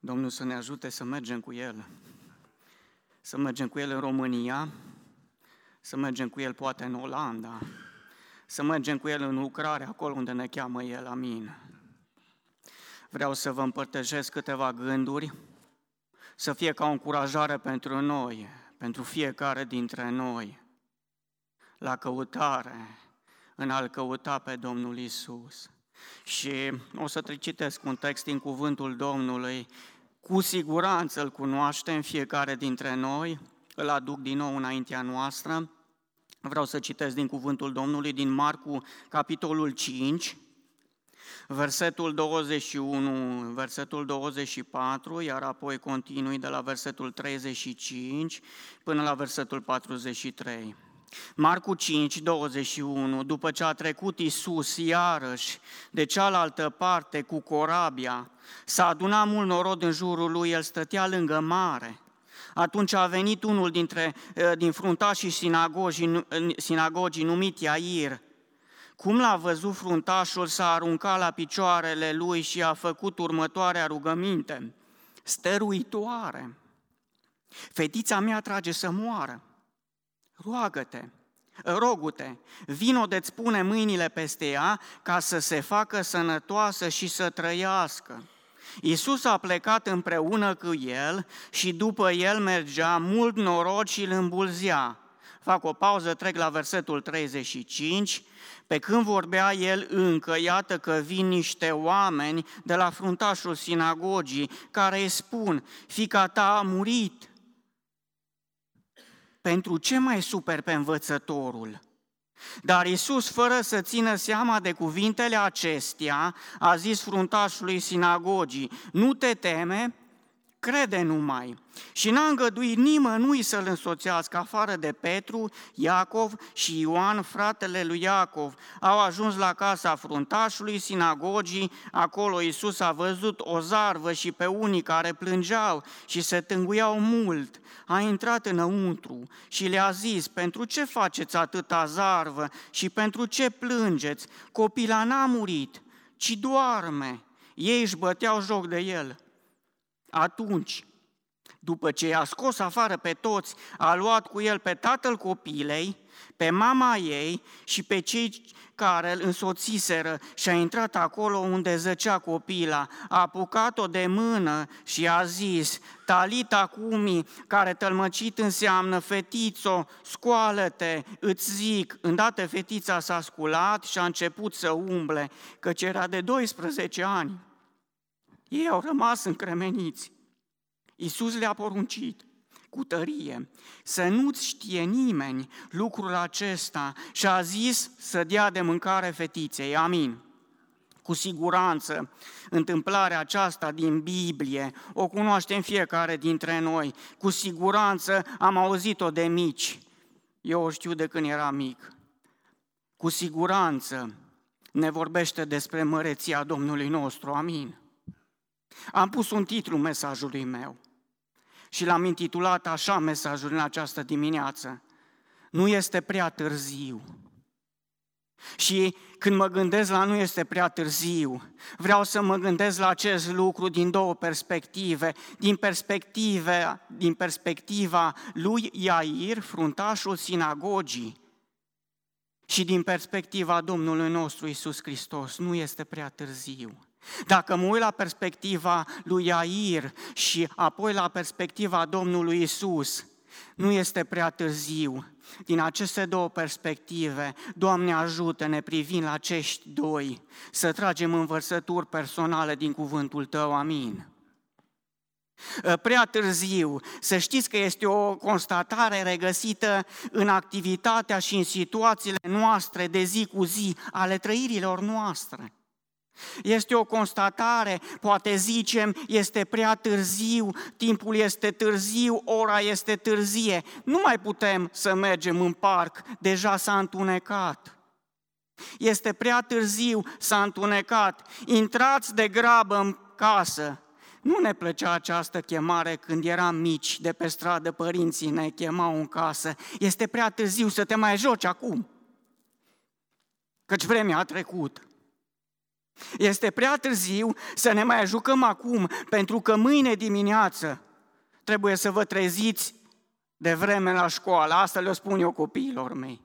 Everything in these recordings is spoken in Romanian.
Domnul să ne ajute să mergem cu El. Să mergem cu El în România, să mergem cu El poate în Olanda, să mergem cu El în lucrare, acolo unde ne cheamă El, amin. Vreau să vă împărtășesc câteva gânduri, să fie ca o încurajare pentru noi, pentru fiecare dintre noi, la căutare, în a-L căuta pe Domnul Isus. Și o să citesc un text din cuvântul Domnului, cu siguranță îl cunoaștem fiecare dintre noi, îl aduc din nou înaintea noastră. Vreau să citesc din cuvântul Domnului, din Marcu, capitolul 5, versetul 21, versetul 24, iar apoi continui de la versetul 35 până la versetul 43. Marcu 5, 21, după ce a trecut Isus iarăși de cealaltă parte cu corabia, s-a adunat mult norod în jurul lui, el stătea lângă mare. Atunci a venit unul dintre, eh, din fruntașii sinagogii, sinagogii numit Iair. Cum l-a văzut fruntașul, s-a aruncat la picioarele lui și a făcut următoarea rugăminte, stăruitoare. Fetița mea trage să moară roagă-te, rogu-te, vino de-ți pune mâinile peste ea ca să se facă sănătoasă și să trăiască. Iisus a plecat împreună cu el și după el mergea mult norod și îl îmbulzea. Fac o pauză, trec la versetul 35. Pe când vorbea el încă, iată că vin niște oameni de la fruntașul sinagogii care îi spun, fica ta a murit, pentru ce mai super pe învățătorul? Dar Isus, fără să țină seama de cuvintele acestea, a zis fruntașului sinagogii, nu te teme, crede numai. Și n-a îngăduit nimănui să-l însoțească, afară de Petru, Iacov și Ioan, fratele lui Iacov. Au ajuns la casa fruntașului sinagogii, acolo Iisus a văzut o zarvă și pe unii care plângeau și se tânguiau mult. A intrat înăuntru și le-a zis, pentru ce faceți atâta zarvă și pentru ce plângeți? Copila n-a murit, ci doarme. Ei își băteau joc de el. Atunci, după ce i-a scos afară pe toți, a luat cu el pe tatăl copilei, pe mama ei și pe cei care îl însoțiseră și a intrat acolo unde zăcea copila, a apucat-o de mână și a zis, Talita cumi, care tălmăcit înseamnă fetițo, scoală-te, îți zic, îndată fetița s-a sculat și a început să umble, căci era de 12 ani. Ei au rămas încremeniți. Iisus le-a poruncit cu tărie să nu-ți știe nimeni lucrul acesta și a zis să dea de mâncare fetiței. Amin. Cu siguranță, întâmplarea aceasta din Biblie o cunoaștem fiecare dintre noi. Cu siguranță am auzit-o de mici. Eu o știu de când era mic. Cu siguranță ne vorbește despre măreția Domnului nostru. Amin. Am pus un titlu mesajului meu și l-am intitulat așa mesajul în această dimineață. Nu este prea târziu. Și când mă gândesc la nu este prea târziu, vreau să mă gândesc la acest lucru din două perspective. Din, perspective, din perspectiva lui Iair, fruntașul sinagogii, și din perspectiva Domnului nostru Isus Hristos, nu este prea târziu. Dacă mă uit la perspectiva lui Iair și apoi la perspectiva Domnului Isus, nu este prea târziu. Din aceste două perspective, Doamne ajută-ne privind la acești doi, să tragem învățături personale din cuvântul Tău, amin. Prea târziu, să știți că este o constatare regăsită în activitatea și în situațiile noastre de zi cu zi, ale trăirilor noastre. Este o constatare, poate zicem, este prea târziu, timpul este târziu, ora este târzie. Nu mai putem să mergem în parc, deja s-a întunecat. Este prea târziu, s-a întunecat. Intrați de grabă în casă. Nu ne plăcea această chemare când eram mici, de pe stradă părinții ne chemau în casă. Este prea târziu să te mai joci acum, căci vremea a trecut. Este prea târziu să ne mai jucăm acum, pentru că mâine dimineață trebuie să vă treziți de vreme la școală. Asta le spun eu copiilor mei.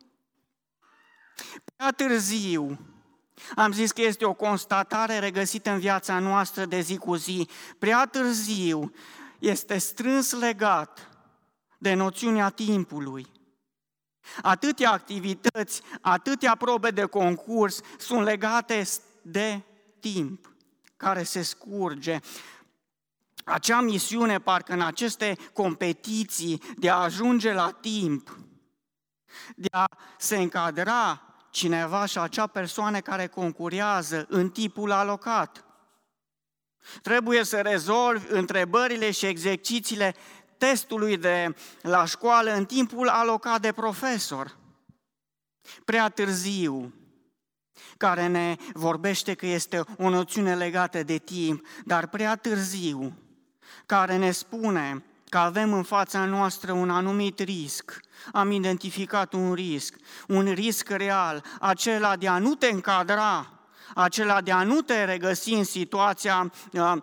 Prea târziu, am zis că este o constatare regăsită în viața noastră de zi cu zi. Prea târziu este strâns legat de noțiunea timpului. Atâtea activități, atâtea probe de concurs sunt legate de timp care se scurge. Acea misiune, parcă în aceste competiții de a ajunge la timp, de a se încadra cineva și acea persoană care concurează în tipul alocat. Trebuie să rezolvi întrebările și exercițiile testului de la școală în timpul alocat de profesor. Prea târziu, care ne vorbește că este o noțiune legată de timp, dar prea târziu, care ne spune că avem în fața noastră un anumit risc. Am identificat un risc, un risc real, acela de a nu te încadra, acela de a nu te regăsi în situația uh,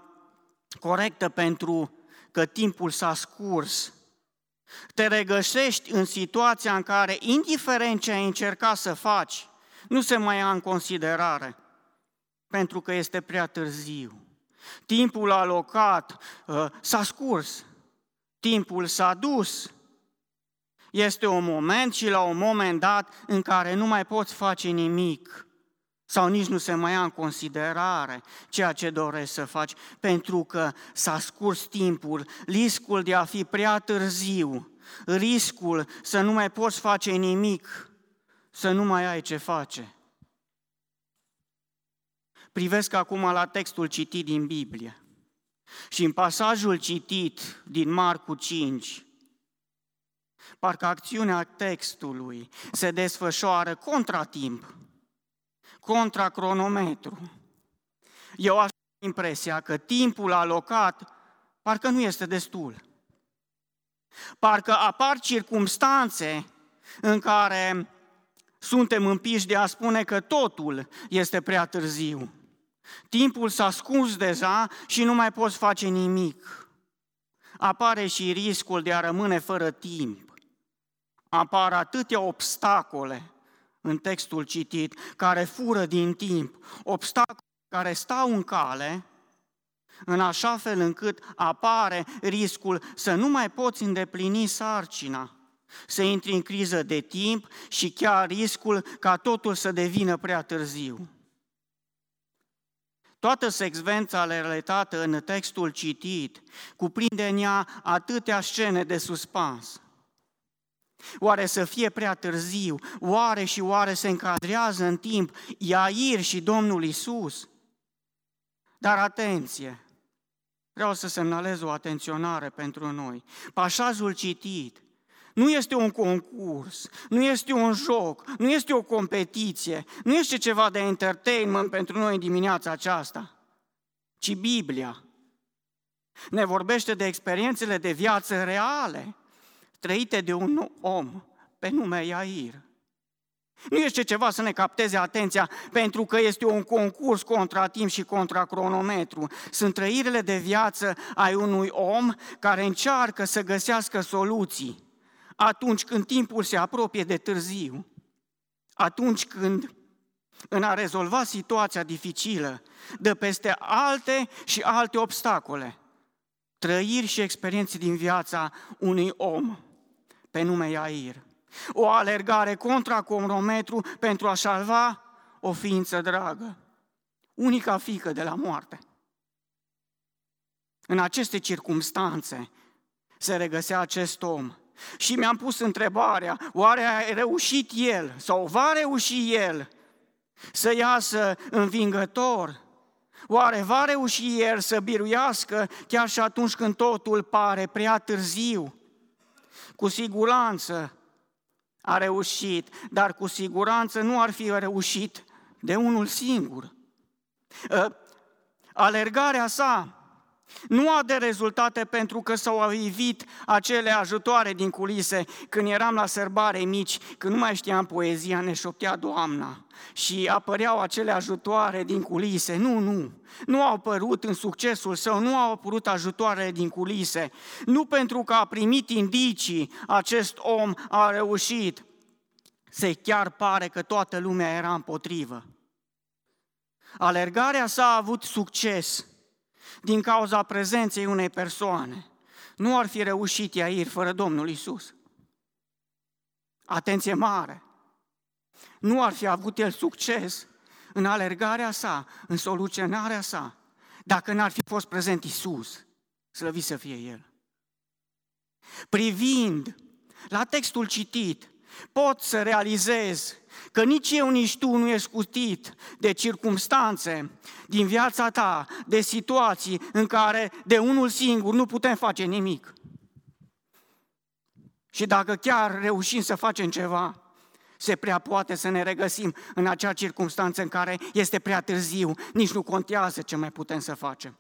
corectă pentru că timpul s-a scurs. Te regăsești în situația în care, indiferent ce ai încercat să faci, nu se mai ia în considerare, pentru că este prea târziu. Timpul alocat uh, s-a scurs, timpul s-a dus. Este un moment și la un moment dat în care nu mai poți face nimic sau nici nu se mai ia în considerare ceea ce dorești să faci, pentru că s-a scurs timpul, riscul de a fi prea târziu, riscul să nu mai poți face nimic, să nu mai ai ce face. Privesc acum la textul citit din Biblie. Și în pasajul citit din Marcu 5, parcă acțiunea textului se desfășoară contra timp, contra cronometru. Eu aș impresia că timpul alocat parcă nu este destul. Parcă apar circumstanțe în care suntem împiși de a spune că totul este prea târziu. Timpul s-a scurs deja și nu mai poți face nimic. Apare și riscul de a rămâne fără timp. Apar atâtea obstacole în textul citit care fură din timp, obstacole care stau în cale, în așa fel încât apare riscul să nu mai poți îndeplini sarcina, să intri în criză de timp și chiar riscul ca totul să devină prea târziu. Toată secvența relatată în textul citit cuprinde în ea atâtea scene de suspans. Oare să fie prea târziu? Oare și oare se încadrează în timp Iair și Domnul Isus? Dar atenție! Vreau să semnalez o atenționare pentru noi. Pașajul citit nu este un concurs, nu este un joc, nu este o competiție, nu este ceva de entertainment pentru noi în dimineața aceasta, ci Biblia ne vorbește de experiențele de viață reale, trăite de un om pe nume Iair. Nu este ceva să ne capteze atenția pentru că este un concurs contra timp și contra cronometru. Sunt trăirile de viață ai unui om care încearcă să găsească soluții atunci când timpul se apropie de târziu, atunci când în a rezolva situația dificilă, de peste alte și alte obstacole, trăiri și experiențe din viața unui om pe nume Iair. O alergare contra cronometru pentru a salva o ființă dragă, unica fică de la moarte. În aceste circumstanțe se regăsea acest om și mi-am pus întrebarea, oare a reușit el sau va reuși el să iasă învingător? Oare va reuși el să biruiască chiar și atunci când totul pare prea târziu? Cu siguranță a reușit, dar cu siguranță nu ar fi reușit de unul singur. Ă, alergarea sa Nu a de rezultate pentru că s-au evit acele ajutoare din culise. Când eram la sărbare mici, când nu mai știam poezia, ne șoptea Doamna și apăreau acele ajutoare din culise. Nu, nu, nu au apărut în succesul său, nu au apărut ajutoare din culise. Nu pentru că a primit indicii, acest om a reușit. Se chiar pare că toată lumea era împotrivă. Alergarea sa a avut succes din cauza prezenței unei persoane. Nu ar fi reușit Iair fără Domnul Isus. Atenție mare! Nu ar fi avut el succes în alergarea sa, în soluționarea sa, dacă n-ar fi fost prezent Isus, slăvit să fie El. Privind la textul citit, pot să realizez că nici eu, nici tu nu ești scutit de circumstanțe din viața ta, de situații în care de unul singur nu putem face nimic. Și dacă chiar reușim să facem ceva, se prea poate să ne regăsim în acea circunstanță în care este prea târziu, nici nu contează ce mai putem să facem.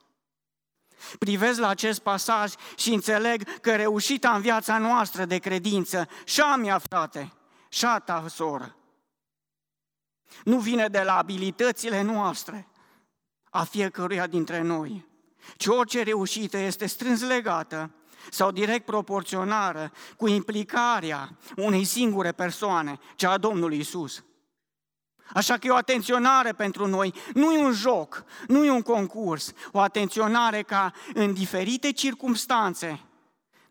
Privesc la acest pasaj și înțeleg că reușita în viața noastră de credință, și a mea, frate, și a ta, soră, nu vine de la abilitățile noastre, a fiecăruia dintre noi, ci orice reușită este strâns legată sau direct proporțională cu implicarea unei singure persoane, cea a Domnului Isus. Așa că e o atenționare pentru noi, nu e un joc, nu e un concurs, o atenționare ca în diferite circumstanțe,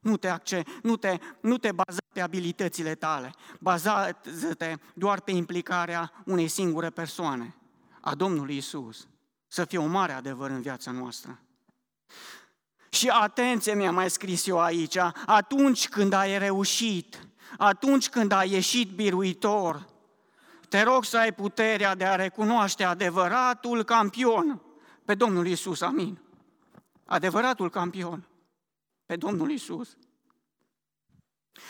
nu te, acce, nu te, nu te baza pe abilitățile tale, bazează-te doar pe implicarea unei singure persoane, a Domnului Isus. Să fie un mare adevăr în viața noastră. Și atenție mi-a mai scris eu aici, atunci când ai reușit, atunci când ai ieșit biruitor, te rog să ai puterea de a recunoaște adevăratul campion pe Domnul Isus, amin. Adevăratul campion pe Domnul Isus.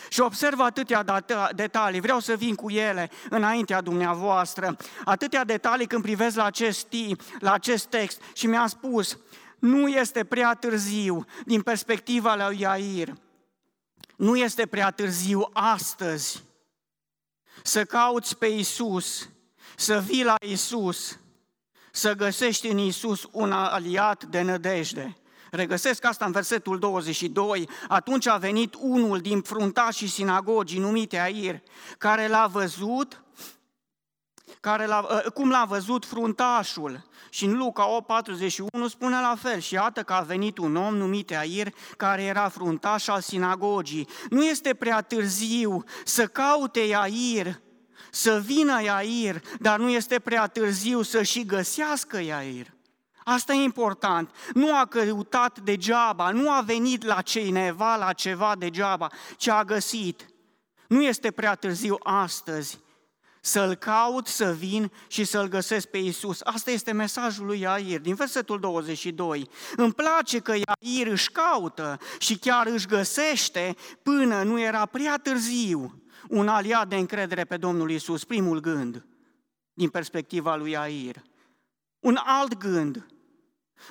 Și observ atâtea detalii, vreau să vin cu ele înaintea dumneavoastră, atâtea detalii când privesc la acest, la acest text și mi-am spus, nu este prea târziu din perspectiva lui Iair, nu este prea târziu astăzi să cauți pe Isus, să vii la Isus, să găsești în Isus un aliat de nădejde. Regăsesc asta în versetul 22. Atunci a venit unul din fruntașii sinagogii numite Air, care l-a văzut, care l-a, ă, cum l-a văzut fruntașul. Și în Luca 8:41 spune la fel, și iată că a venit un om numit Air, care era fruntaș al sinagogii. Nu este prea târziu să caute Iair, să vină Iair, dar nu este prea târziu să și găsească Iair. Asta e important. Nu a căutat degeaba, nu a venit la cineva, la ceva degeaba, ci a găsit. Nu este prea târziu astăzi să-L caut, să vin și să-L găsesc pe Isus. Asta este mesajul lui Iair, din versetul 22. Îmi place că Iair își caută și chiar își găsește până nu era prea târziu un aliat de încredere pe Domnul Isus, primul gând, din perspectiva lui Iair. Un alt gând,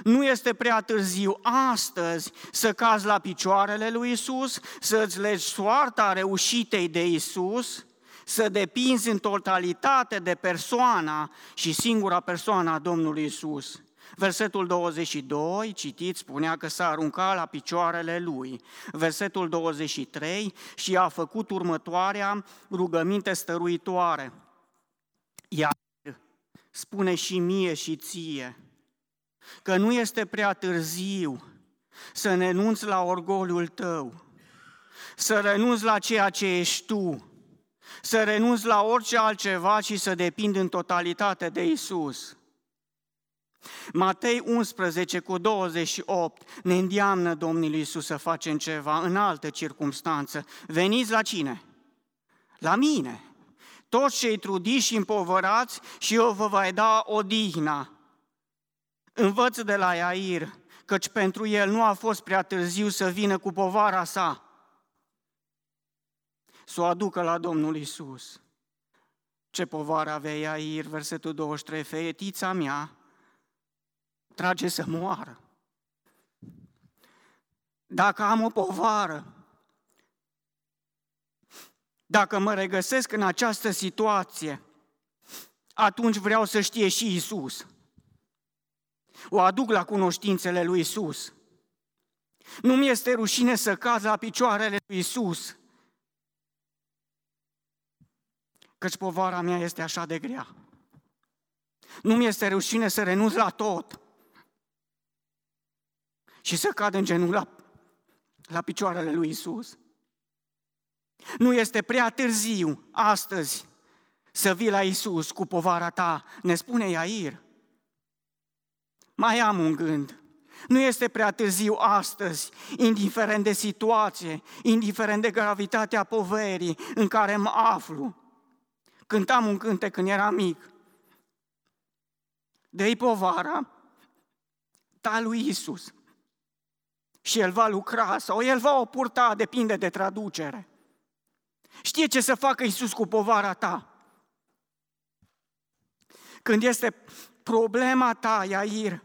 nu este prea târziu astăzi să cazi la picioarele lui Isus, să-ți legi soarta reușitei de Isus, să depinzi în totalitate de persoana și singura persoană a Domnului Isus. Versetul 22, citit, spunea că s-a aruncat la picioarele lui. Versetul 23, și a făcut următoarea rugăminte stăruitoare. Iar spune și mie și ție, că nu este prea târziu să renunți la orgoliul tău, să renunți la ceea ce ești tu, să renunți la orice altceva și să depind în totalitate de Isus. Matei 11 cu 28 ne îndeamnă Domnul Isus să facem ceva în altă circunstanță. Veniți la cine? La mine. Toți cei trudiți și împovărați și eu vă voi da odihna. Învăț de la Iair, căci pentru el nu a fost prea târziu să vină cu povara sa, să o aducă la Domnul Isus. Ce povară avea Iair, versetul 23, fetița mea trage să moară. dacă am o povară, dacă mă regăsesc în această situație, atunci vreau să știe și Isus. O aduc la cunoștințele lui Isus. Nu mi este rușine să caz la picioarele lui Isus. Căci povara mea este așa de grea. Nu mi este rușine să renunț la tot și să cad în genul la, la picioarele lui Isus. Nu este prea târziu astăzi să vii la Isus cu povara ta, ne spune Iair. Mai am un gând. Nu este prea târziu astăzi, indiferent de situație, indiferent de gravitatea poverii în care mă aflu. Cântam un cânte când eram mic. Dă-i povara ta lui Isus. Și el va lucra sau el va o purta, depinde de traducere. Știe ce să facă Isus cu povara ta. Când este problema ta, Iair,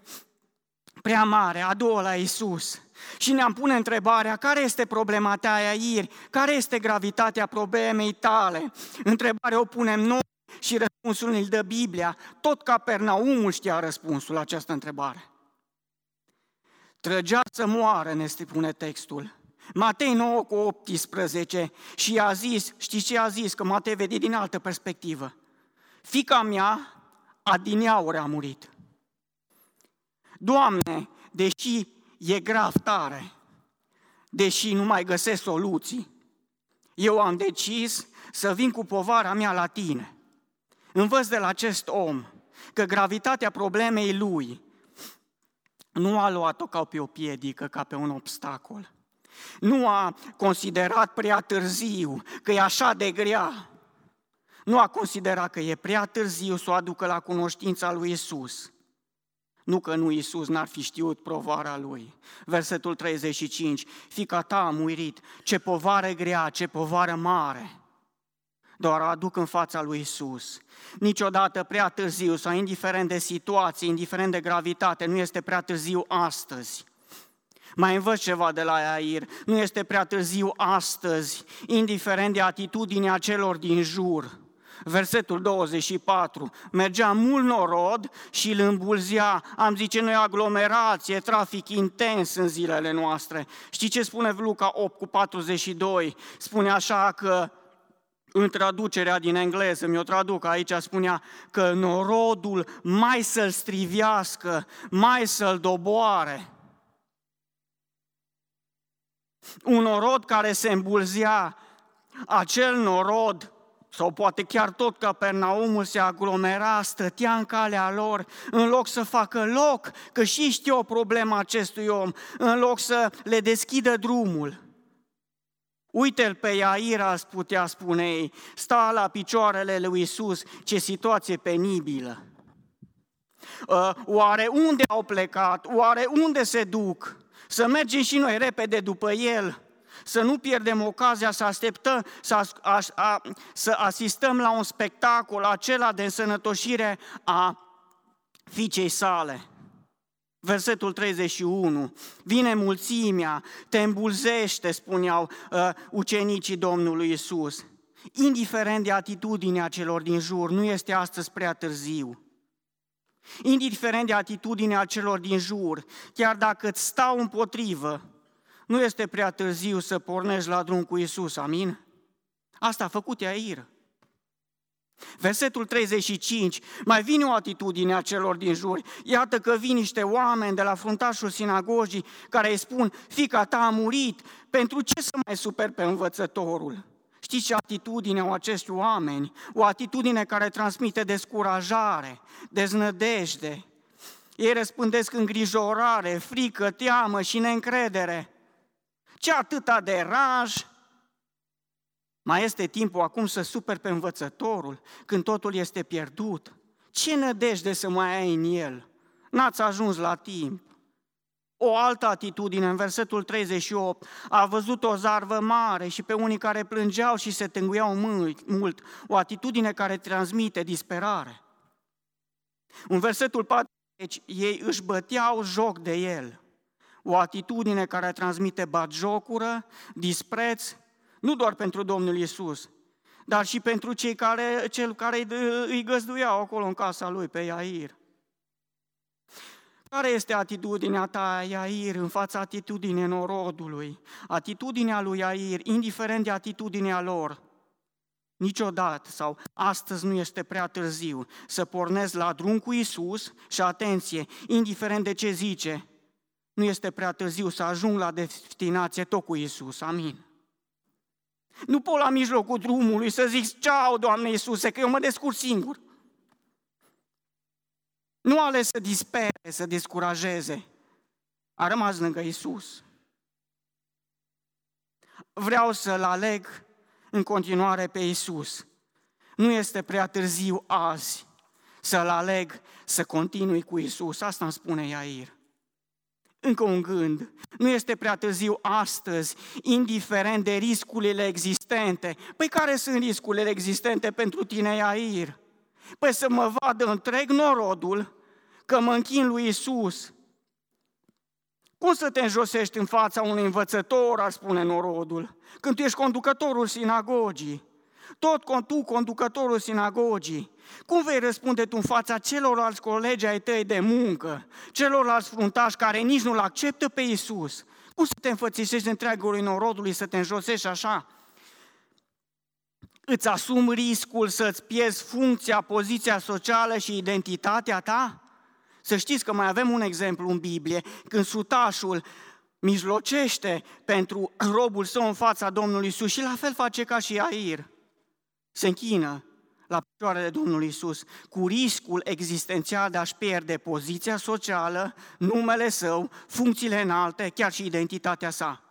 prea mare, adu-o la Isus. Și ne-am pune întrebarea, care este problema ta, Iair? Care este gravitatea problemei tale? Întrebarea o punem noi și răspunsul îl dă Biblia. Tot Capernaumul știa răspunsul la această întrebare. Trăgea să moară, ne spune textul. Matei 9 cu 18 și a zis, știți ce a zis? Că Matei vede din altă perspectivă. Fica mea, adineauri a murit. Doamne, deși e grav tare, deși nu mai găsesc soluții, eu am decis să vin cu povara mea la tine. Învăț de la acest om că gravitatea problemei lui nu a luat-o ca pe o piedică, ca pe un obstacol. Nu a considerat prea târziu că e așa de grea. Nu a considerat că e prea târziu să o aducă la cunoștința lui Isus. Nu că nu Isus n-ar fi știut provara lui. Versetul 35, fica ta a murit, ce povară grea, ce povară mare. Doar o aduc în fața lui Isus. Niciodată prea târziu sau indiferent de situație, indiferent de gravitate, nu este prea târziu astăzi. Mai învăț ceva de la Air. Nu este prea târziu astăzi, indiferent de atitudinea celor din jur. Versetul 24. Mergea mult norod și îl îmbulzea. Am zice noi aglomerație, trafic intens în zilele noastre. Știi ce spune Luca 8 cu 42? Spune așa că în traducerea din engleză, mi-o traduc aici, spunea că norodul mai să-l strivească, mai să-l doboare. Un norod care se îmbulzea, acel norod, sau poate chiar tot Capernaumul se aglomera, stătea în calea lor, în loc să facă loc, că și știe o problemă acestui om, în loc să le deschidă drumul. Uite-l pe Iair, ați putea spune ei, sta la picioarele lui Isus, ce situație penibilă. Ă, oare unde au plecat? Oare unde se duc? Să mergem și noi repede după el, să nu pierdem ocazia să așteptăm, să, aș, a, să asistăm la un spectacol acela de însănătoșire a fiicei sale. Versetul 31, vine mulțimea, te îmbulzește, spuneau uh, ucenicii Domnului Isus. Indiferent de atitudinea celor din jur, nu este astăzi prea târziu. Indiferent de atitudinea celor din jur, chiar dacă îți stau împotrivă, nu este prea târziu să pornești la drum cu Isus, amin? Asta a făcut Iair. Versetul 35, mai vine o atitudine a celor din jur. Iată că vin niște oameni de la fruntașul sinagogii care îi spun, fica ta a murit, pentru ce să mai super pe învățătorul? Știți ce atitudine au acești oameni? O atitudine care transmite descurajare, deznădejde. Ei răspândesc îngrijorare, frică, teamă și neîncredere. Ce atâta de raj? Mai este timpul acum să super pe învățătorul când totul este pierdut. Ce nădejde să mai ai în el? N-ați ajuns la timp. O altă atitudine, în versetul 38, a văzut o zarvă mare și pe unii care plângeau și se tânguiau mult, o atitudine care transmite disperare. În versetul 40, ei își băteau joc de el. O atitudine care transmite batjocură, dispreț, nu doar pentru Domnul Isus, dar și pentru cei care, cel care îi găzduiau acolo în casa lui pe Iair. Care este atitudinea ta, Iair, în fața atitudinii norodului? Atitudinea lui Iair, indiferent de atitudinea lor, niciodată sau astăzi nu este prea târziu să pornezi la drum cu Isus și atenție, indiferent de ce zice, nu este prea târziu să ajung la destinație tot cu Isus. Amin. Nu pot la mijlocul drumului să zic, ceau, Doamne Iisuse, că eu mă descurc singur. Nu ales să dispere, să descurajeze. A rămas lângă Isus. Vreau să-L aleg în continuare pe Isus. Nu este prea târziu azi să-L aleg să continui cu Isus. Asta îmi spune Iair. Încă un gând. Nu este prea târziu astăzi, indiferent de riscurile existente. Păi care sunt riscurile existente pentru tine, Iair? Păi să mă vadă întreg norodul că mă închin lui Isus. Cum să te înjosești în fața unui învățător, ar spune norodul, când tu ești conducătorul sinagogii? Tot tu, conducătorul sinagogii, cum vei răspunde tu în fața celorlalți colegi ai tăi de muncă, celorlalți fruntași care nici nu-L acceptă pe Isus? Cum să te înfățișești întreagului norodului, să te înjosești așa? Îți asumi riscul să-ți pierzi funcția, poziția socială și identitatea ta? Să știți că mai avem un exemplu în Biblie, când sutașul mijlocește pentru robul său în fața Domnului Isus și la fel face ca și Air. Se închină la picioarele Domnului Isus, cu riscul existențial de a-și pierde poziția socială, numele său, funcțiile înalte, chiar și identitatea sa.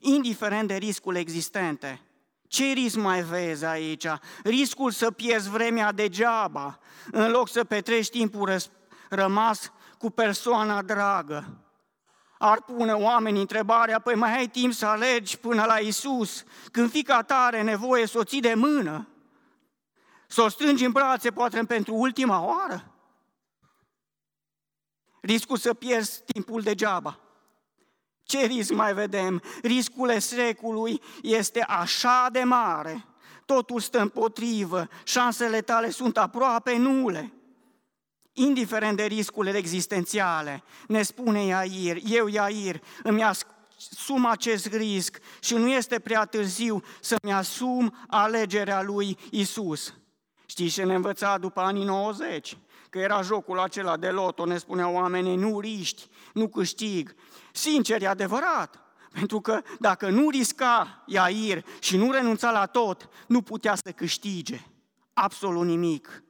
Indiferent de riscul existente, ce risc mai vezi aici? Riscul să pierzi vremea degeaba, în loc să petrești timpul rămas cu persoana dragă. Ar pune oamenii întrebarea, păi mai ai timp să alegi până la Isus, când fica ta are nevoie să o ții de mână? Să o strângi în brațe poate pentru ultima oară? Riscul să pierzi timpul degeaba. Ce risc mai vedem? Riscul esecului este așa de mare, totul stă împotrivă, șansele tale sunt aproape nule. Indiferent de riscurile existențiale, ne spune Iair, eu Iair îmi asum acest risc și nu este prea târziu să-mi asum alegerea lui Isus. Știți ce ne învăța după anii 90? Că era jocul acela de loto, ne spuneau oamenii, nu riști, nu câștig. Sincer, e adevărat, pentru că dacă nu risca Iair și nu renunța la tot, nu putea să câștige absolut nimic.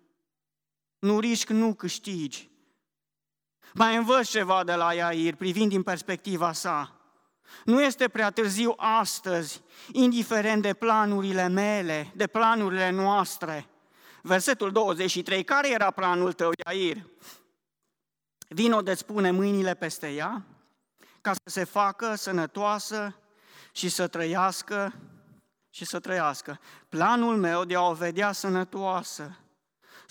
Nu risc, nu câștigi. Mai învăț ceva de la Iair, privind din perspectiva sa. Nu este prea târziu astăzi, indiferent de planurile mele, de planurile noastre, Versetul 23, care era planul tău, Iair? Vino de spune mâinile peste ea, ca să se facă sănătoasă și să trăiască și să trăiască. Planul meu de a o vedea sănătoasă,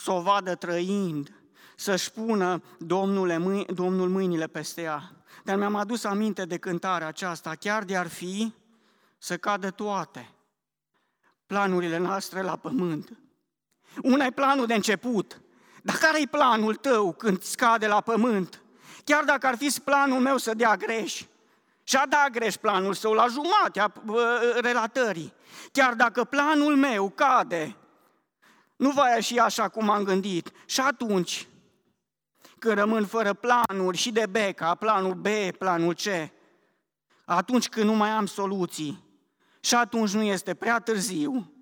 să o vadă trăind, să-și pună Domnule, Domnul mâinile peste ea. Dar mi-am adus aminte de cântarea aceasta, chiar de ar fi să cadă toate planurile noastre la pământ. Una e planul de început, dar care e planul tău când scade la pământ? Chiar dacă ar fi planul meu să dea greș, și-a dat greș planul său la jumatea relatării. Chiar dacă planul meu cade, nu va ieși așa cum am gândit. Și atunci, când rămân fără planuri și de B, ca planul B, planul C, atunci când nu mai am soluții, și atunci nu este prea târziu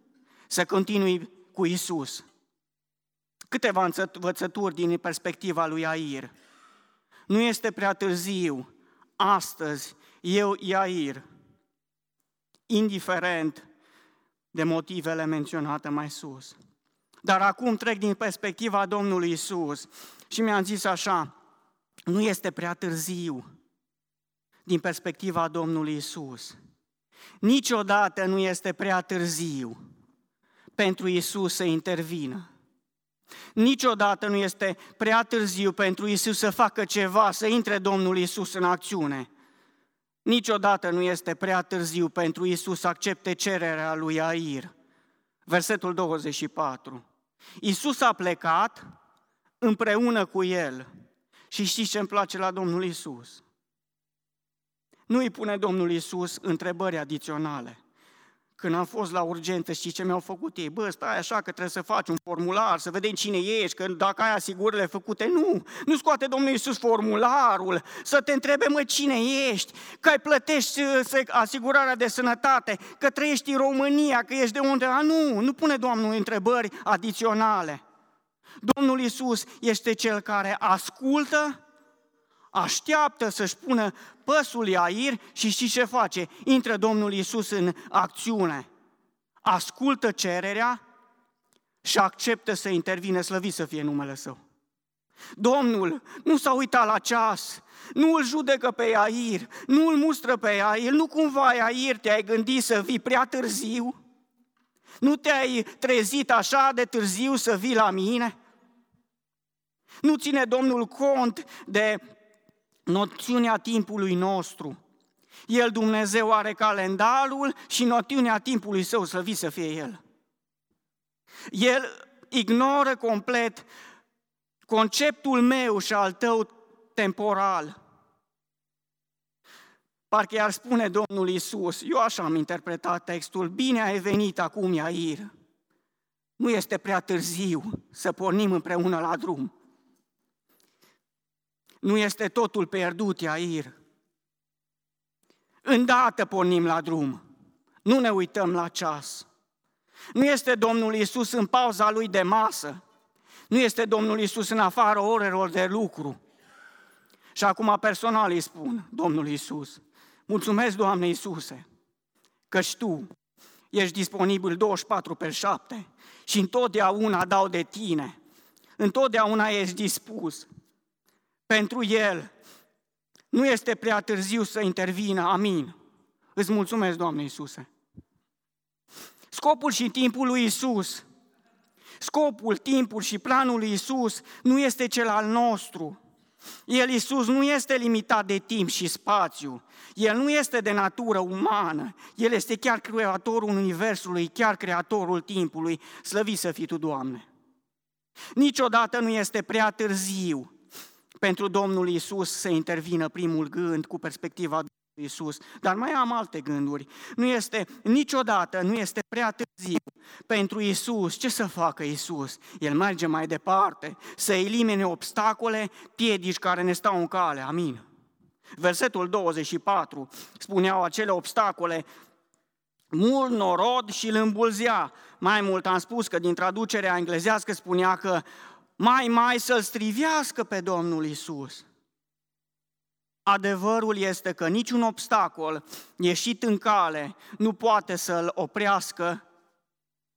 să continui cu Isus. Câteva învățături din perspectiva lui Air. Nu este prea târziu, astăzi, eu, Iair, indiferent de motivele menționate mai sus. Dar acum trec din perspectiva Domnului Isus și mi-am zis așa, nu este prea târziu din perspectiva Domnului Isus. Niciodată nu este prea târziu pentru Isus să intervină. Niciodată nu este prea târziu pentru Isus să facă ceva, să intre Domnul Isus în acțiune. Niciodată nu este prea târziu pentru Isus să accepte cererea lui Air. Versetul 24. Isus a plecat împreună cu el. Și știți ce îmi place la Domnul Isus? Nu îi pune Domnul Isus întrebări adiționale. Când am fost la urgență, știi ce mi-au făcut ei? Bă, stai așa că trebuie să faci un formular, să vedem cine ești, că dacă ai asigurările făcute, nu, nu scoate Domnul Iisus formularul, să te întrebe, mă, cine ești, că ai plătești uh, asigurarea de sănătate, că trăiești în România, că ești de unde, a, nu, nu pune Domnul întrebări adiționale. Domnul Iisus este Cel care ascultă, așteaptă să-și pună păsul Iair și știi ce face? Intră Domnul Iisus în acțiune. Ascultă cererea și acceptă să intervine, slăvit să fie numele Său. Domnul nu s-a uitat la ceas, nu îl judecă pe Iair, nu îl mustră pe Iair, nu cumva Iair te-ai gândit să vii prea târziu? Nu te-ai trezit așa de târziu să vii la mine? Nu ține Domnul cont de noțiunea timpului nostru. El, Dumnezeu, are calendarul și noțiunea timpului său, să vii să fie El. El ignoră complet conceptul meu și al tău temporal. Parcă i-ar spune Domnul Isus, eu așa am interpretat textul, bine ai venit acum, Iair. Nu este prea târziu să pornim împreună la drum. Nu este totul pierdut, Iair. Îndată pornim la drum. Nu ne uităm la ceas. Nu este Domnul Isus în pauza lui de masă. Nu este Domnul Isus în afară orelor de lucru. Și acum personal îi spun, Domnul Isus, mulțumesc, Doamne Iisuse, că Tu ești disponibil 24 pe 7 și întotdeauna dau de Tine. Întotdeauna ești dispus pentru El. Nu este prea târziu să intervină, amin. Îți mulțumesc, Doamne Iisuse. Scopul și timpul lui Isus, scopul, timpul și planul lui Isus nu este cel al nostru. El, Isus, nu este limitat de timp și spațiu. El nu este de natură umană. El este chiar creatorul Universului, chiar creatorul timpului. Slăvi să fii Tu, Doamne! Niciodată nu este prea târziu pentru Domnul Isus să intervină primul gând cu perspectiva Domnului Isus. Dar mai am alte gânduri. Nu este niciodată, nu este prea târziu pentru Isus. Ce să facă Isus? El merge mai departe, să elimine obstacole, piedici care ne stau în cale. Amin. Versetul 24 spuneau acele obstacole mult norod și îl îmbulzea. Mai mult am spus că din traducerea englezească spunea că mai mai să-L strivească pe Domnul Isus. Adevărul este că niciun obstacol ieșit în cale nu poate să-L oprească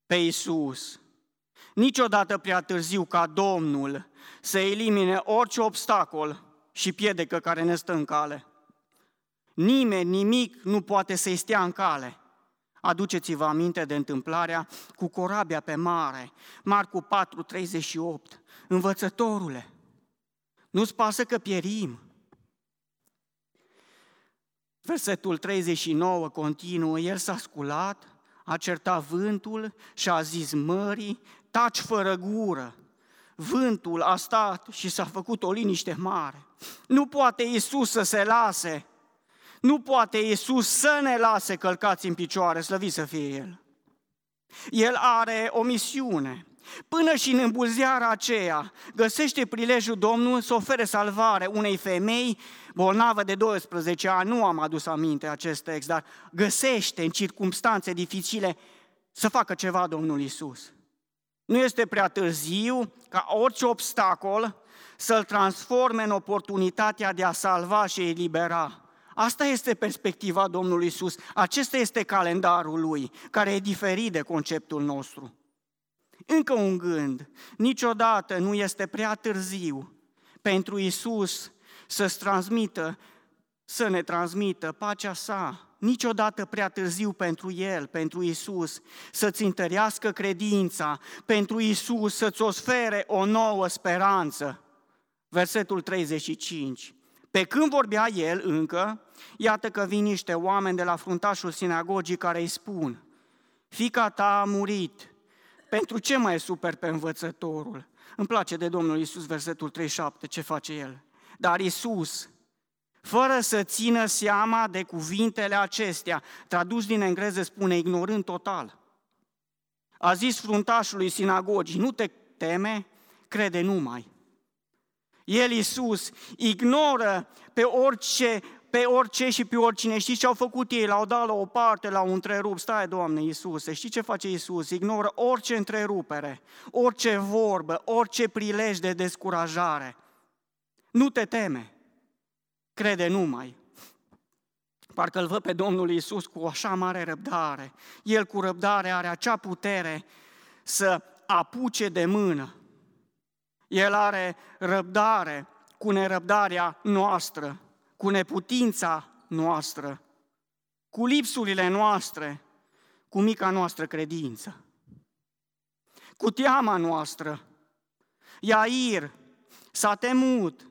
pe Isus. Niciodată prea târziu ca Domnul să elimine orice obstacol și piedecă care ne stă în cale. Nimeni, nimic nu poate să-i stea în cale. Aduceți-vă aminte de întâmplarea cu corabia pe mare, Marcu 4, 38 învățătorule, nu-ți pasă că pierim. Versetul 39 continuă, el s-a sculat, a certat vântul și a zis mării, taci fără gură. Vântul a stat și s-a făcut o liniște mare. Nu poate Iisus să se lase, nu poate Iisus să ne lase călcați în picioare, slăvit să fie El. El are o misiune, Până și în îmbulzeara aceea găsește prilejul Domnul să ofere salvare unei femei bolnavă de 12 ani. Nu am adus aminte acest text, dar găsește în circunstanțe dificile să facă ceva Domnul Isus. Nu este prea târziu ca orice obstacol să-l transforme în oportunitatea de a salva și elibera. Asta este perspectiva Domnului Isus. Acesta este calendarul lui, care e diferit de conceptul nostru. Încă un gând, niciodată nu este prea târziu pentru Isus să-ți transmită, să ne transmită pacea sa, niciodată prea târziu pentru El, pentru Isus, să-ți întărească credința, pentru Isus să-ți ofere o nouă speranță. Versetul 35. Pe când vorbea el încă, iată că vin niște oameni de la fruntașul sinagogii care îi spun, Fica ta a murit, pentru ce mai e super pe învățătorul? Îmi place de Domnul Isus versetul 37, ce face el. Dar Isus, fără să țină seama de cuvintele acestea, tradus din engleză spune ignorând total, a zis fruntașului sinagogii, nu te teme, crede numai. El, Iisus, ignoră pe orice, pe orice și pe oricine. Știți ce au făcut ei? L-au dat la o parte, l-au întrerupt. Stai, Doamne, Iisuse, știți ce face Iisus? Ignoră orice întrerupere, orice vorbă, orice prilej de descurajare. Nu te teme, crede numai. Parcă îl văd pe Domnul Iisus cu așa mare răbdare. El cu răbdare are acea putere să apuce de mână el are răbdare cu nerăbdarea noastră, cu neputința noastră, cu lipsurile noastre, cu mica noastră credință, cu teama noastră. Iair s-a temut,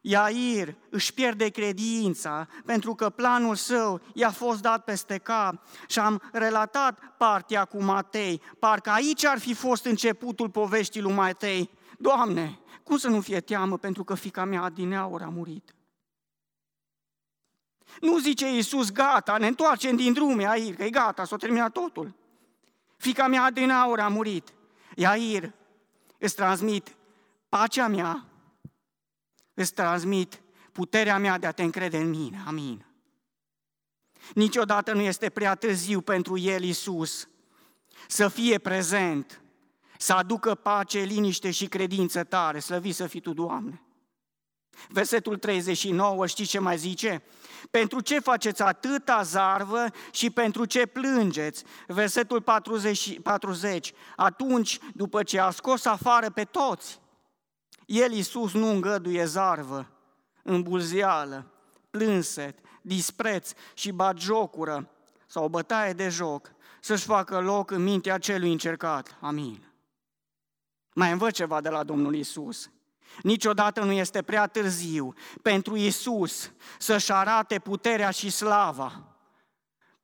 Iair își pierde credința pentru că planul său i-a fost dat peste cap și am relatat partea cu Matei. Parcă aici ar fi fost începutul poveștii lui Matei, Doamne, cum să nu fie teamă pentru că fica mea din aur a murit? Nu zice Iisus, gata, ne întoarcem din drum, Iair, că e gata, s-a terminat totul. Fica mea din aur a murit. Iair, îți transmit pacea mea, îți transmit puterea mea de a te încrede în mine. Amin. Niciodată nu este prea târziu pentru El, Iisus, să fie prezent să aducă pace, liniște și credință tare, slăvi să fii Tu, Doamne. Versetul 39, știți ce mai zice? Pentru ce faceți atâta zarvă și pentru ce plângeți? Versetul 40, 40. Atunci, după ce a scos afară pe toți, El, Iisus, nu îngăduie zarvă, îmbulzeală, plânset, dispreț și jocură sau o bătaie de joc să-și facă loc în mintea celui încercat. Amin. Mai învăț ceva de la Domnul Isus. Niciodată nu este prea târziu pentru Isus să-și arate puterea și slava.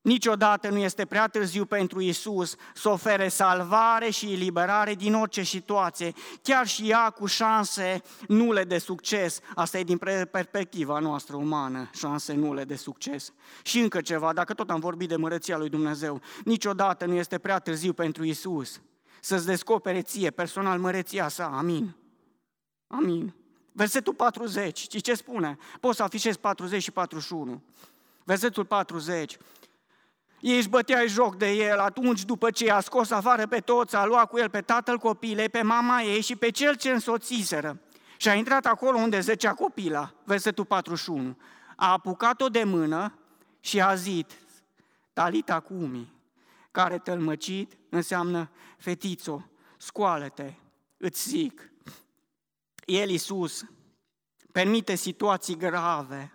Niciodată nu este prea târziu pentru Isus să ofere salvare și eliberare din orice situație, chiar și ea cu șanse nule de succes. Asta e din perspectiva noastră umană, șanse nule de succes. Și încă ceva, dacă tot am vorbit de mărăția lui Dumnezeu, niciodată nu este prea târziu pentru Isus să-ți descopere ție personal măreția sa. Amin. Amin. Versetul 40, ci ce spune? Poți să afișezi 40 și 41. Versetul 40. Ei își băteai joc de el, atunci după ce a scos afară pe toți, a luat cu el pe tatăl copilei, pe mama ei și pe cel ce însoțiseră. Și a intrat acolo unde zecea copila, versetul 41. A apucat-o de mână și a zis, Talita cumi, care tălmăcit înseamnă fetițo, scoală-te, îți zic. El, Iisus, permite situații grave,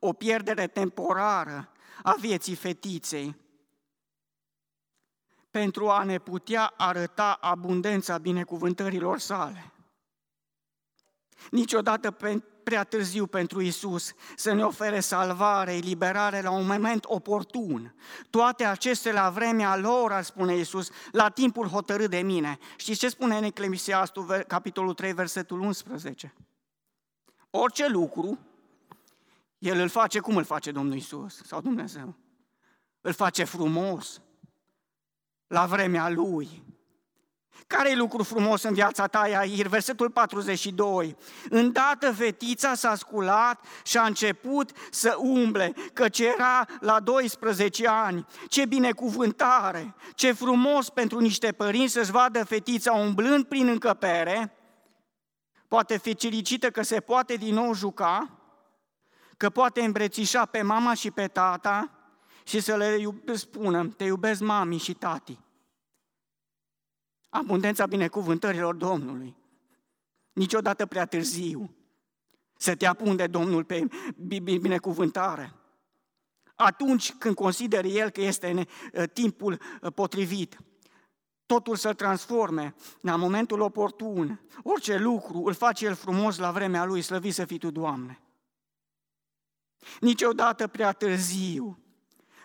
o pierdere temporară a vieții fetiței, pentru a ne putea arăta abundența binecuvântărilor sale. Niciodată prea târziu pentru Isus să ne ofere salvare, eliberare la un moment oportun. Toate acestea la vremea lor, ar spune Isus, la timpul hotărât de mine. Știți ce spune în Eclesiastul, capitolul 3, versetul 11? Orice lucru, El îl face cum îl face Domnul Isus sau Dumnezeu? Îl face frumos, la vremea Lui, care e lucru frumos în viața ta, Iair? Versetul 42. Îndată fetița s-a sculat și a început să umble, căci era la 12 ani. Ce binecuvântare, ce frumos pentru niște părinți să-și vadă fetița umblând prin încăpere, poate fi fericită că se poate din nou juca, că poate îmbrățișa pe mama și pe tata și să le spună, te iubesc mami și tati abundența binecuvântărilor Domnului. Niciodată prea târziu să te apunde Domnul pe binecuvântare. atunci când consideră el că este timpul potrivit totul să transforme la momentul oportun. Orice lucru îl face El frumos la vremea Lui, slăvit să fii Tu, Doamne. Niciodată prea târziu,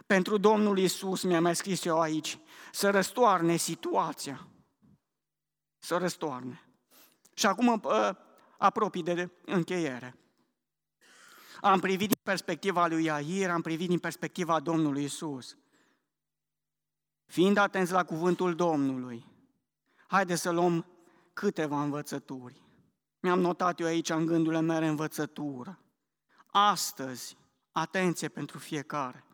pentru Domnul Isus, mi-a mai scris eu aici, să răstoarne situația. Să răstoarne. Și acum apropii de încheiere. Am privit din perspectiva lui Iair, am privit din perspectiva Domnului Isus. Fiind atenți la cuvântul Domnului, haideți să luăm câteva învățături. Mi-am notat eu aici în gândurile mele învățătură. Astăzi, atenție pentru fiecare.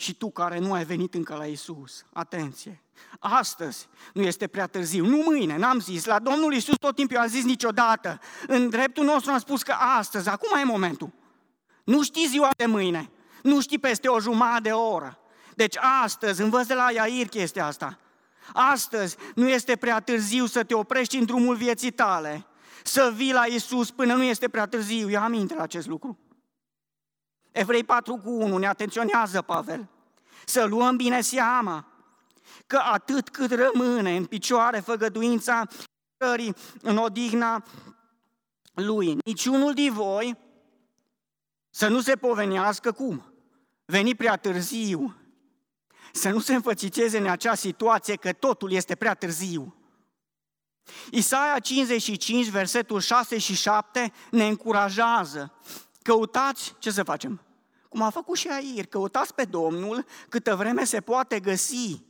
Și tu care nu ai venit încă la Isus, atenție. Astăzi nu este prea târziu, nu mâine, n-am zis. La Domnul Isus tot timpul eu am zis niciodată. În dreptul nostru am spus că astăzi, acum e momentul. Nu știi ziua de mâine, nu știi peste o jumătate de oră. Deci astăzi, învăț de la Iair chestia asta. Astăzi nu este prea târziu să te oprești în drumul vieții tale, să vii la Isus până nu este prea târziu. Ia aminte la acest lucru. Evrei 4 cu 1 ne atenționează Pavel. Să luăm bine seama că atât cât rămâne în picioare făgăduința în odihna lui, niciunul din voi să nu se povenească cum? Veni prea târziu, să nu se înfățițeze în acea situație că totul este prea târziu. Isaia 55, versetul 6 și 7 ne încurajează. Căutați, ce să facem? Cum a făcut și Air, căutați pe Domnul câtă vreme se poate găsi.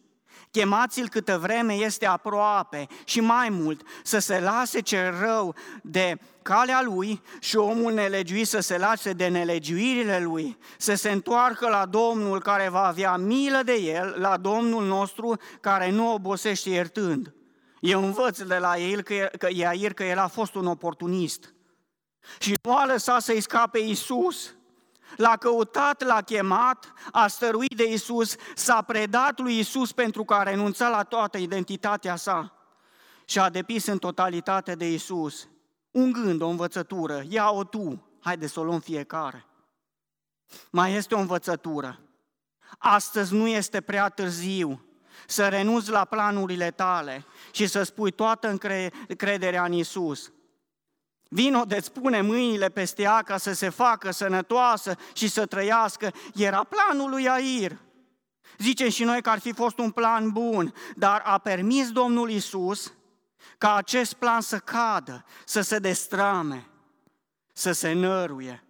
Chemați-l câtă vreme este aproape și mai mult, să se lase cel rău de calea lui și omul nelegiuit să se lase de nelegiuirile lui, să se întoarcă la Domnul care va avea milă de el, la Domnul nostru care nu obosește iertând. Eu învăț de la el că, că Iair că el a fost un oportunist și nu a lăsat să-i scape Iisus, L-a căutat, l-a chemat, a stăruit de Isus, s-a predat lui Isus pentru că a renunțat la toată identitatea sa și a depis în totalitate de Isus. Un gând, o învățătură, ia-o tu, haide să o luăm fiecare. Mai este o învățătură. Astăzi nu este prea târziu să renunți la planurile tale și să spui toată încrederea în Isus. Vino de spune mâinile peste ea ca să se facă sănătoasă și să trăiască. Era planul lui Air. Zicem și noi că ar fi fost un plan bun, dar a permis Domnul Isus ca acest plan să cadă, să se destrame, să se năruie.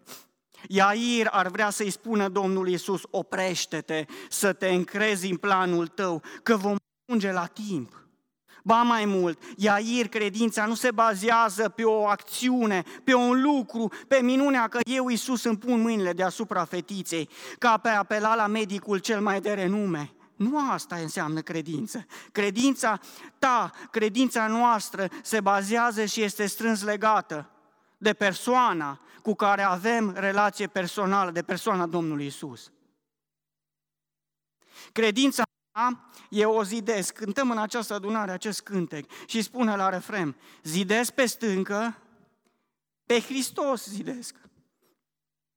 Iair ar vrea să-i spună Domnul Isus, oprește-te, să te încrezi în planul tău, că vom ajunge la timp. Ba mai mult, Iair, credința nu se bazează pe o acțiune, pe un lucru, pe minunea că eu, Iisus, îmi pun mâinile deasupra fetiței, ca pe apela la medicul cel mai de renume. Nu asta înseamnă credință. Credința ta, credința noastră se bazează și este strâns legată de persoana cu care avem relație personală, de persoana Domnului Isus. Credința eu o zidesc. Cântăm în această adunare acest cântec și spune la refren, zidesc pe stâncă, pe Hristos zidesc.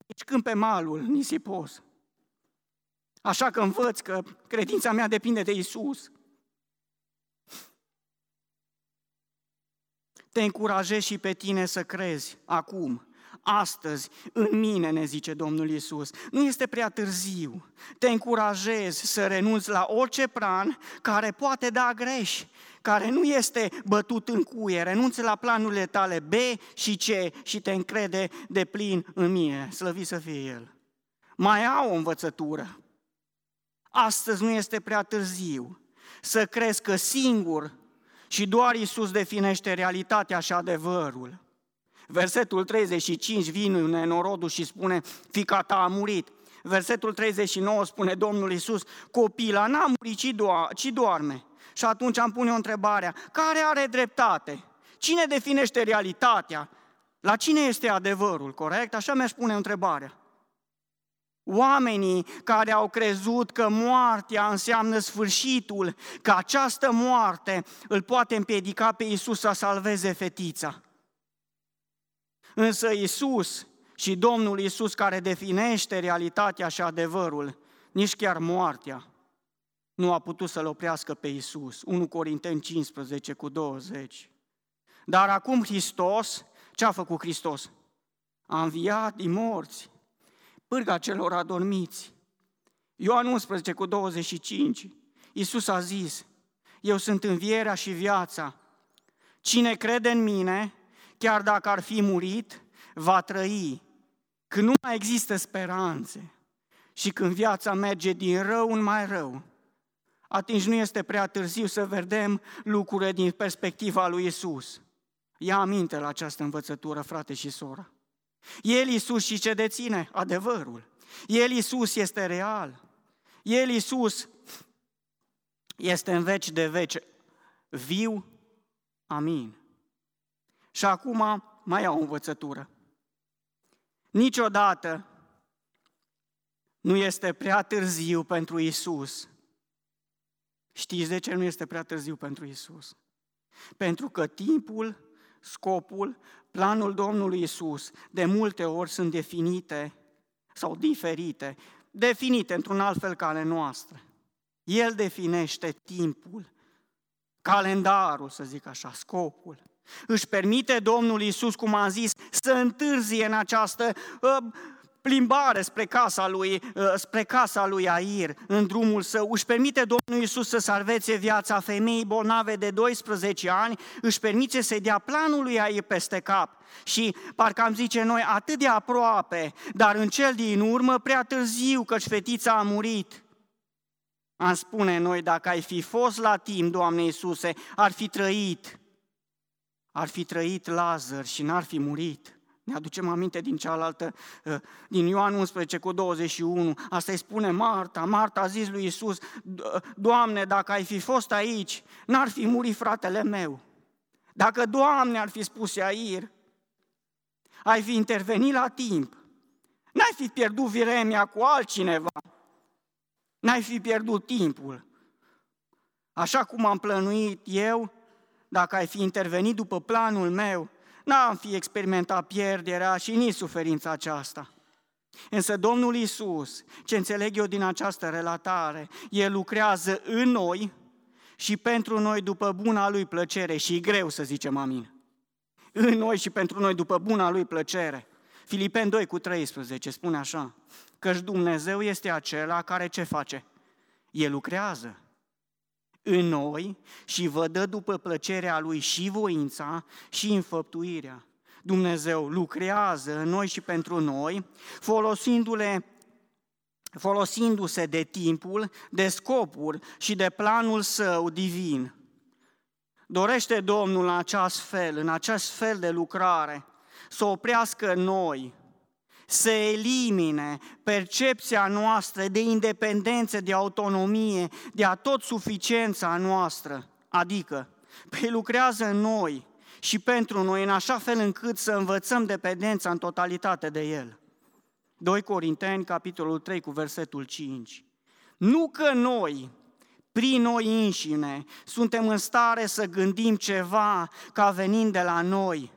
Deci când pe malul nisipos. Așa că învăț că credința mea depinde de Isus. Te încurajez și pe tine să crezi acum astăzi în mine, ne zice Domnul Isus. Nu este prea târziu. Te încurajez să renunți la orice plan care poate da greș, care nu este bătut în cuie. Renunți la planurile tale B și C și te încrede de plin în mine. Slăvi să fie El. Mai au o învățătură. Astăzi nu este prea târziu să crezi că singur și doar Isus definește realitatea și adevărul. Versetul 35 vine norodul și spune, fica ta a murit. Versetul 39 spune Domnul Iisus, copila n-a murit, ci, do- ci doarme. Și atunci am pune o întrebare, care are dreptate? Cine definește realitatea? La cine este adevărul, corect? Așa mi-aș pune întrebarea. Oamenii care au crezut că moartea înseamnă sfârșitul, că această moarte îl poate împiedica pe Iisus să salveze fetița. Însă Isus și Domnul Isus care definește realitatea și adevărul, nici chiar moartea nu a putut să-L oprească pe Isus. 1 Corinteni 15 cu 20. Dar acum Hristos, ce a făcut Hristos? A înviat din morți, pârga celor adormiți. Ioan 11 cu 25. Iisus a zis, eu sunt învierea și viața. Cine crede în mine, chiar dacă ar fi murit, va trăi. Când nu mai există speranțe și când viața merge din rău în mai rău, atunci nu este prea târziu să vedem lucrurile din perspectiva lui Isus. Ia aminte la această învățătură, frate și soră. El, Isus, și ce deține? Adevărul. El, Isus, este real. El, Isus, este în veci de veci viu. Amin. Și acum mai au o învățătură. Niciodată nu este prea târziu pentru Isus. Știți de ce nu este prea târziu pentru Isus? Pentru că timpul, scopul, planul Domnului Isus de multe ori sunt definite sau diferite, definite într-un alt fel ca ale noastre. El definește timpul, calendarul, să zic așa, scopul. Își permite Domnul Iisus, cum am zis, să întârzie în această uh, plimbare spre casa lui, uh, spre casa lui Air, în drumul său. Își permite Domnul Iisus să salveze viața femeii bolnave de 12 ani, își permite să-i dea planul lui Air peste cap. Și parcă am zice noi, atât de aproape, dar în cel din urmă prea târziu, căci fetița a murit. Am spune noi, dacă ai fi fost la timp, Doamne Iisuse, ar fi trăit. Ar fi trăit Lazar și n-ar fi murit. Ne aducem aminte din cealaltă, uh, din Ioan 11 cu 21. Asta îi spune Marta. Marta a zis lui Isus, Doamne, dacă ai fi fost aici, n-ar fi murit fratele meu. Dacă, Doamne, ar fi spus Iair, ai fi intervenit la timp. N-ai fi pierdut viremia cu altcineva. N-ai fi pierdut timpul. Așa cum am plănuit eu, dacă ai fi intervenit după planul meu, n-am fi experimentat pierderea și nici suferința aceasta. Însă Domnul Isus, ce înțeleg eu din această relatare, El lucrează în noi și pentru noi după buna Lui plăcere și e greu să zicem amin. În noi și pentru noi după buna Lui plăcere. Filipen 2 cu 13 spune așa, căci Dumnezeu este acela care ce face? El lucrează în noi și vă dă după plăcerea Lui și voința și înfăptuirea. Dumnezeu lucrează în noi și pentru noi, folosindu-le folosindu-se de timpul, de scopul și de planul său divin. Dorește Domnul în acest fel, în acest fel de lucrare, să oprească noi să elimine percepția noastră de independență, de autonomie, de a tot suficiența noastră, adică pe lucrează în noi și pentru noi în așa fel încât să învățăm dependența în totalitate de El. 2 Corinteni, capitolul 3, cu versetul 5. Nu că noi, prin noi înșine, suntem în stare să gândim ceva ca venind de la noi,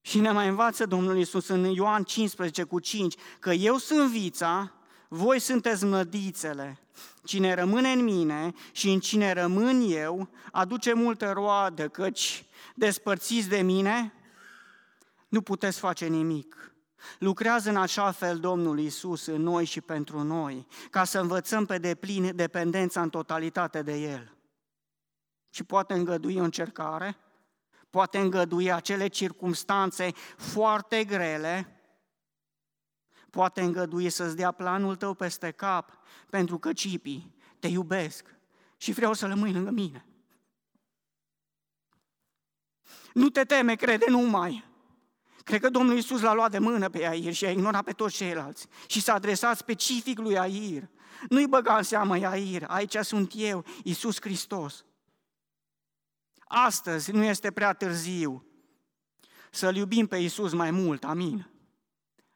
și ne mai învață Domnul Iisus în Ioan 15 cu 5 că eu sunt vița, voi sunteți mlădițele. Cine rămâne în mine și în cine rămân eu, aduce multă roadă, căci despărțiți de mine, nu puteți face nimic. Lucrează în așa fel Domnul Iisus în noi și pentru noi, ca să învățăm pe deplin dependența în totalitate de El. Și poate îngădui o încercare, poate îngădui acele circumstanțe foarte grele, poate îngădui să-ți dea planul tău peste cap, pentru că cipii, te iubesc și vreau să rămâi lângă mine. Nu te teme, crede numai. Cred că Domnul Iisus l-a luat de mână pe Air și a ignorat pe toți ceilalți și s-a adresat specific lui Air. Nu-i băga în seamă Air, aici sunt eu, Iisus Hristos. Astăzi nu este prea târziu să-L iubim pe Iisus mai mult, amin.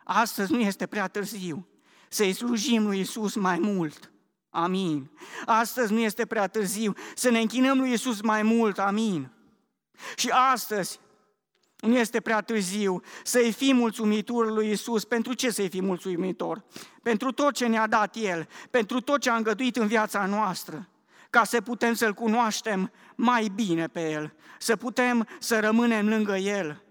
Astăzi nu este prea târziu să-i slujim lui Iisus mai mult, amin. Astăzi nu este prea târziu să ne închinăm lui Iisus mai mult, amin. Și astăzi Nu este prea târziu să-i fim mulțumitor lui Isus. Pentru ce să-i fim mulțumitor? Pentru tot ce ne-a dat El, pentru tot ce a îngăduit în viața noastră, ca să putem să-L cunoaștem mai bine pe El, să putem să rămânem lângă El,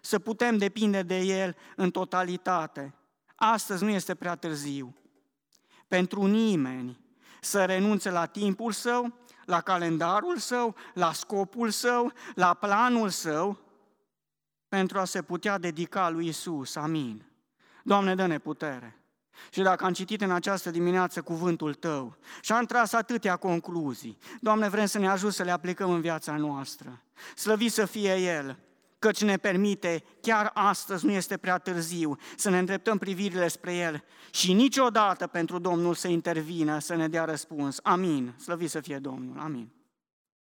să putem depinde de El în totalitate. Astăzi nu este prea târziu pentru nimeni să renunțe la timpul său, la calendarul său, la scopul său, la planul său, pentru a se putea dedica lui Isus. Amin. Doamne, dă-ne putere. Și dacă am citit în această dimineață cuvântul Tău și am tras atâtea concluzii, Doamne, vrem să ne ajut să le aplicăm în viața noastră. Slăvit să fie El, căci ne permite, chiar astăzi nu este prea târziu, să ne îndreptăm privirile spre El și niciodată pentru Domnul să intervină, să ne dea răspuns. Amin. Slăvit să fie Domnul. Amin.